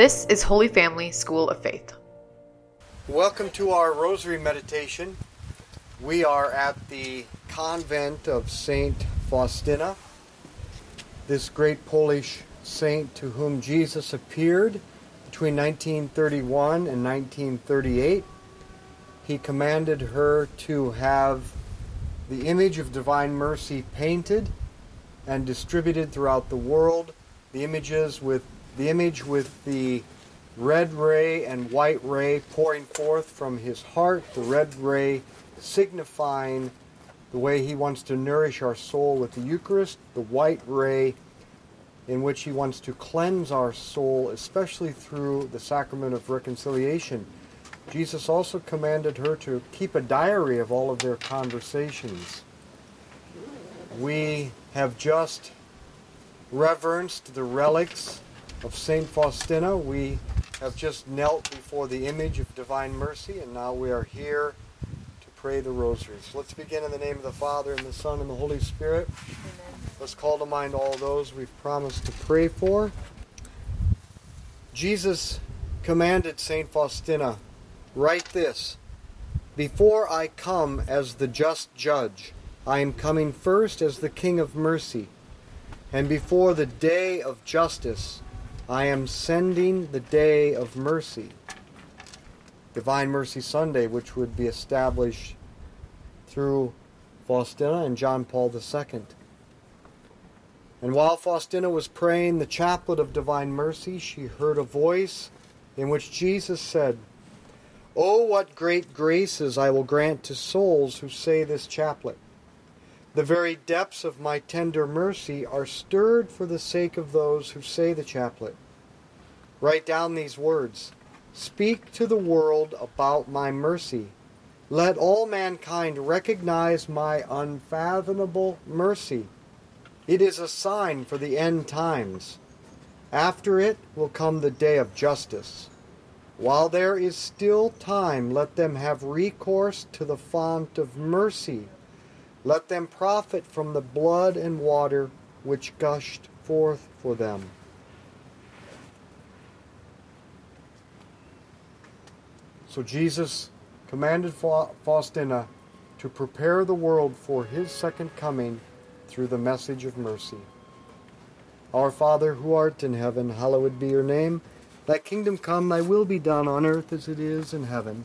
This is Holy Family School of Faith. Welcome to our Rosary Meditation. We are at the convent of Saint Faustina, this great Polish saint to whom Jesus appeared between 1931 and 1938. He commanded her to have the image of divine mercy painted and distributed throughout the world. The images with the image with the red ray and white ray pouring forth from his heart, the red ray signifying the way he wants to nourish our soul with the Eucharist, the white ray in which he wants to cleanse our soul, especially through the sacrament of reconciliation. Jesus also commanded her to keep a diary of all of their conversations. We have just reverenced the relics of St. Faustina. We have just knelt before the image of divine mercy, and now we are here to pray the rosary. So let's begin in the name of the Father, and the Son, and the Holy Spirit. Amen. Let's call to mind all those we've promised to pray for. Jesus commanded St. Faustina, Write this Before I come as the just judge, I am coming first as the King of mercy, and before the day of justice, I am sending the day of mercy, Divine Mercy Sunday, which would be established through Faustina and John Paul II. And while Faustina was praying the chaplet of Divine Mercy, she heard a voice in which Jesus said, Oh, what great graces I will grant to souls who say this chaplet. The very depths of my tender mercy are stirred for the sake of those who say the chaplet. Write down these words Speak to the world about my mercy. Let all mankind recognize my unfathomable mercy. It is a sign for the end times. After it will come the day of justice. While there is still time, let them have recourse to the font of mercy let them profit from the blood and water which gushed forth for them. So Jesus commanded Faustina to prepare the world for his second coming through the message of mercy. Our Father who art in heaven, hallowed be your name. Thy kingdom come, thy will be done on earth as it is in heaven.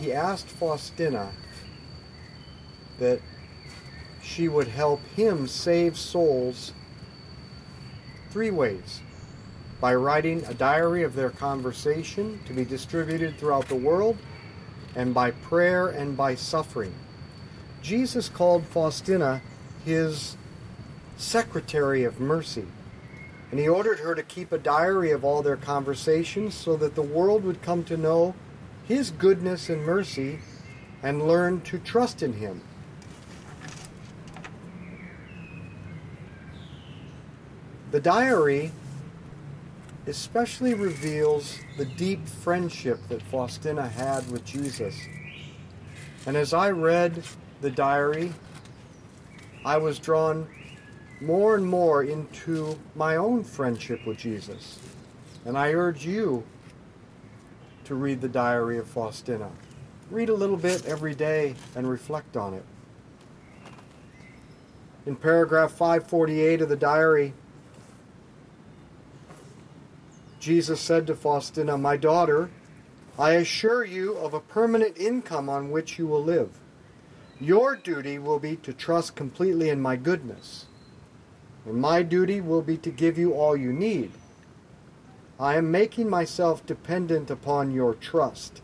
He asked Faustina that she would help him save souls three ways by writing a diary of their conversation to be distributed throughout the world, and by prayer and by suffering. Jesus called Faustina his secretary of mercy. And he ordered her to keep a diary of all their conversations so that the world would come to know his goodness and mercy and learn to trust in him. The diary especially reveals the deep friendship that Faustina had with Jesus. And as I read the diary, I was drawn more and more into my own friendship with Jesus. And I urge you to read the diary of Faustina. Read a little bit every day and reflect on it. In paragraph 548 of the diary, Jesus said to Faustina, My daughter, I assure you of a permanent income on which you will live. Your duty will be to trust completely in my goodness and my duty will be to give you all you need. I am making myself dependent upon your trust.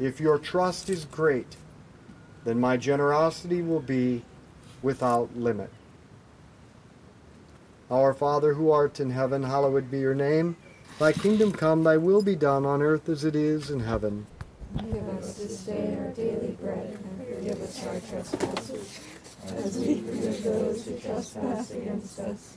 If your trust is great, then my generosity will be without limit. Our Father who art in heaven, hallowed be your name. Thy kingdom come, thy will be done on earth as it is in heaven. Give us this day our daily bread, and forgive us our trespasses, as we forgive those who trespass against us.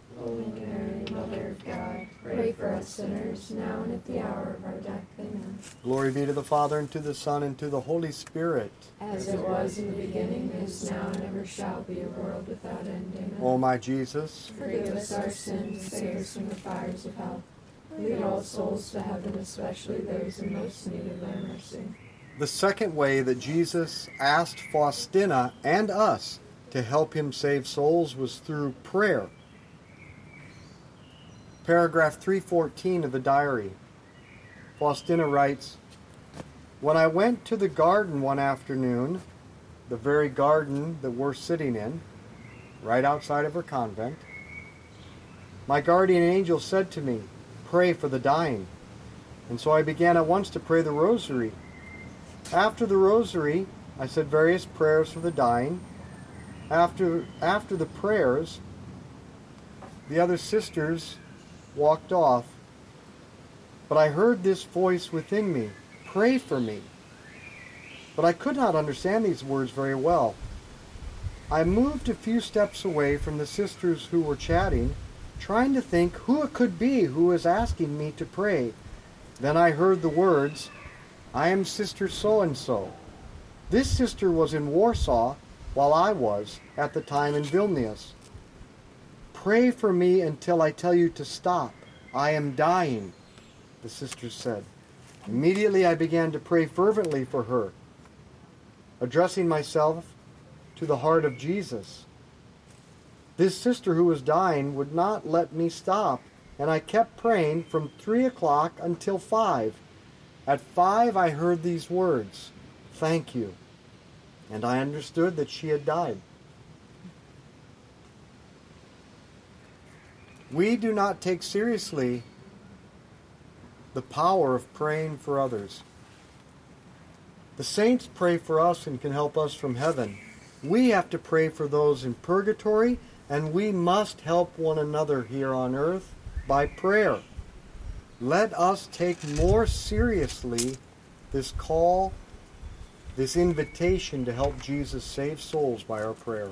Holy Mary, Mother of God, pray for us sinners, now and at the hour of our death. Amen. Glory be to the Father, and to the Son, and to the Holy Spirit. As it was in the beginning, is now, and ever shall be, a world without end. Amen. O my Jesus, Forgive us our sins, save us from the fires of hell. Lead all souls to heaven, especially those in most need of thy mercy. the second way that Jesus asked Faustina and us to help him save souls was through prayer. Paragraph 314 of the diary. Faustina writes When I went to the garden one afternoon, the very garden that we're sitting in, right outside of her convent, my guardian angel said to me, Pray for the dying. And so I began at once to pray the rosary. After the rosary, I said various prayers for the dying. After, after the prayers, the other sisters walked off, but I heard this voice within me pray for me. But I could not understand these words very well. I moved a few steps away from the sisters who were chatting, trying to think who it could be who was asking me to pray. Then I heard the words, I am Sister so and so. This sister was in Warsaw while I was at the time in Vilnius. Pray for me until I tell you to stop. I am dying, the sister said. Immediately I began to pray fervently for her, addressing myself to the heart of Jesus. This sister who was dying would not let me stop, and I kept praying from three o'clock until five. At five, I heard these words Thank you. And I understood that she had died. We do not take seriously the power of praying for others. The saints pray for us and can help us from heaven. We have to pray for those in purgatory, and we must help one another here on earth by prayer. Let us take more seriously this call, this invitation to help Jesus save souls by our prayer.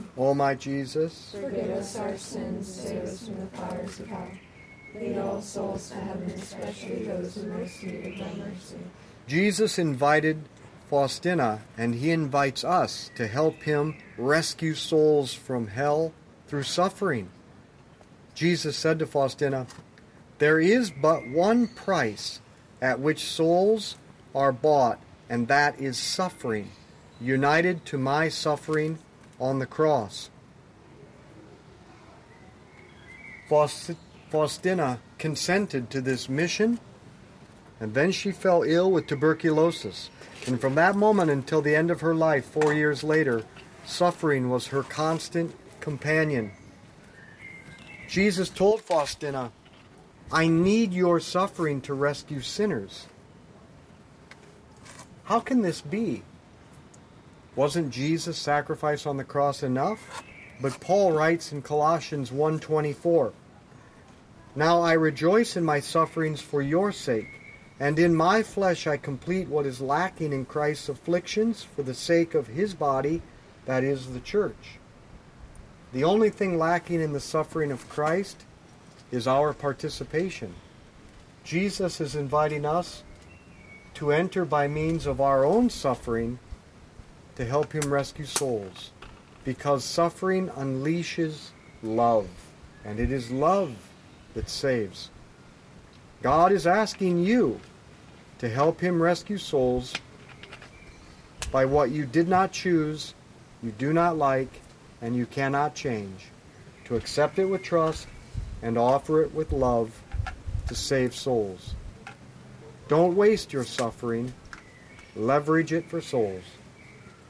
O my Jesus, Forgive us our sins, save us from the fires of hell. Lead all souls to heaven, especially those who most need thy mercy. Jesus invited Faustina, and he invites us to help him rescue souls from hell through suffering. Jesus said to Faustina, There is but one price at which souls are bought, and that is suffering, united to my suffering on the cross. Faustina consented to this mission, and then she fell ill with tuberculosis. And from that moment until the end of her life, four years later, suffering was her constant companion. Jesus told Faustina, I need your suffering to rescue sinners. How can this be? Wasn't Jesus' sacrifice on the cross enough? But Paul writes in Colossians 1:24, Now I rejoice in my sufferings for your sake, and in my flesh I complete what is lacking in Christ's afflictions for the sake of his body, that is the church. The only thing lacking in the suffering of Christ is our participation. Jesus is inviting us to enter by means of our own suffering to help him rescue souls. Because suffering unleashes love, and it is love that saves. God is asking you to help him rescue souls by what you did not choose, you do not like, and you cannot change. To accept it with trust and offer it with love to save souls. Don't waste your suffering, leverage it for souls.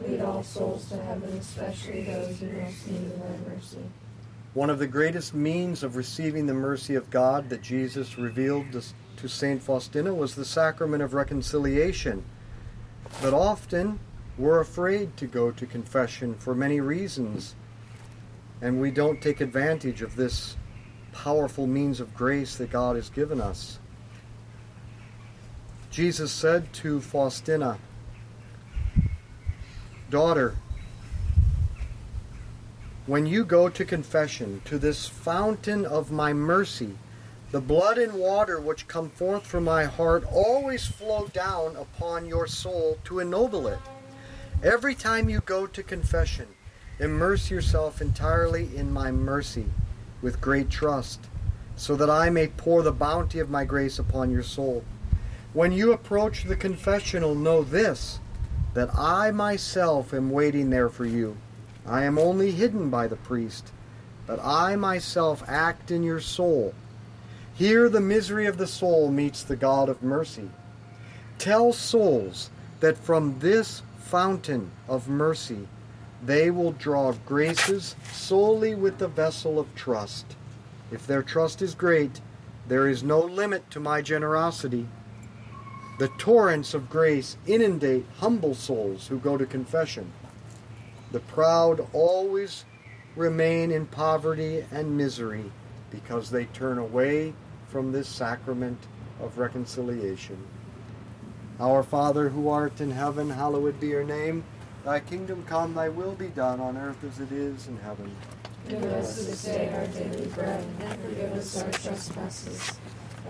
Lead all souls to heaven, especially those in most need thy mercy. One of the greatest means of receiving the mercy of God that Jesus revealed to, to St. Faustina was the sacrament of reconciliation. But often we're afraid to go to confession for many reasons, and we don't take advantage of this powerful means of grace that God has given us. Jesus said to Faustina, Daughter, when you go to confession, to this fountain of my mercy, the blood and water which come forth from my heart always flow down upon your soul to ennoble it. Every time you go to confession, immerse yourself entirely in my mercy with great trust, so that I may pour the bounty of my grace upon your soul. When you approach the confessional, know this that I myself am waiting there for you. I am only hidden by the priest, but I myself act in your soul. Here the misery of the soul meets the God of mercy. Tell souls that from this fountain of mercy they will draw graces solely with the vessel of trust. If their trust is great, there is no limit to my generosity. The torrents of grace inundate humble souls who go to confession. The proud always remain in poverty and misery because they turn away from this sacrament of reconciliation. Our Father who art in heaven, hallowed be your name. Thy kingdom come, thy will be done on earth as it is in heaven. Give us this day our daily bread, and forgive us our trespasses,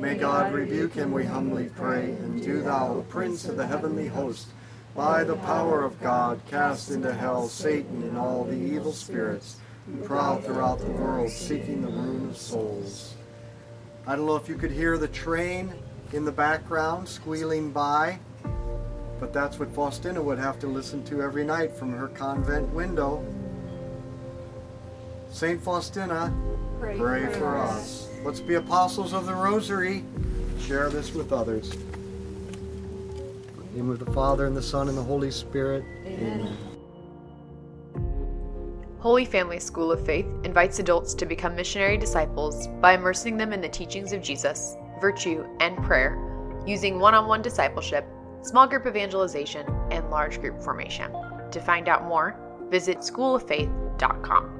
May God rebuke him, we humbly pray. And do thou, O Prince of the heavenly host, by the power of God, cast into hell Satan and all the evil spirits who prowl throughout the world seeking the ruin of souls. I don't know if you could hear the train in the background squealing by, but that's what Faustina would have to listen to every night from her convent window. Saint Faustina, pray for us. Let's be apostles of the Rosary. Share this with others. In the name of the Father, and the Son, and the Holy Spirit. Amen. Holy Family School of Faith invites adults to become missionary disciples by immersing them in the teachings of Jesus, virtue, and prayer, using one on one discipleship, small group evangelization, and large group formation. To find out more, visit schooloffaith.com.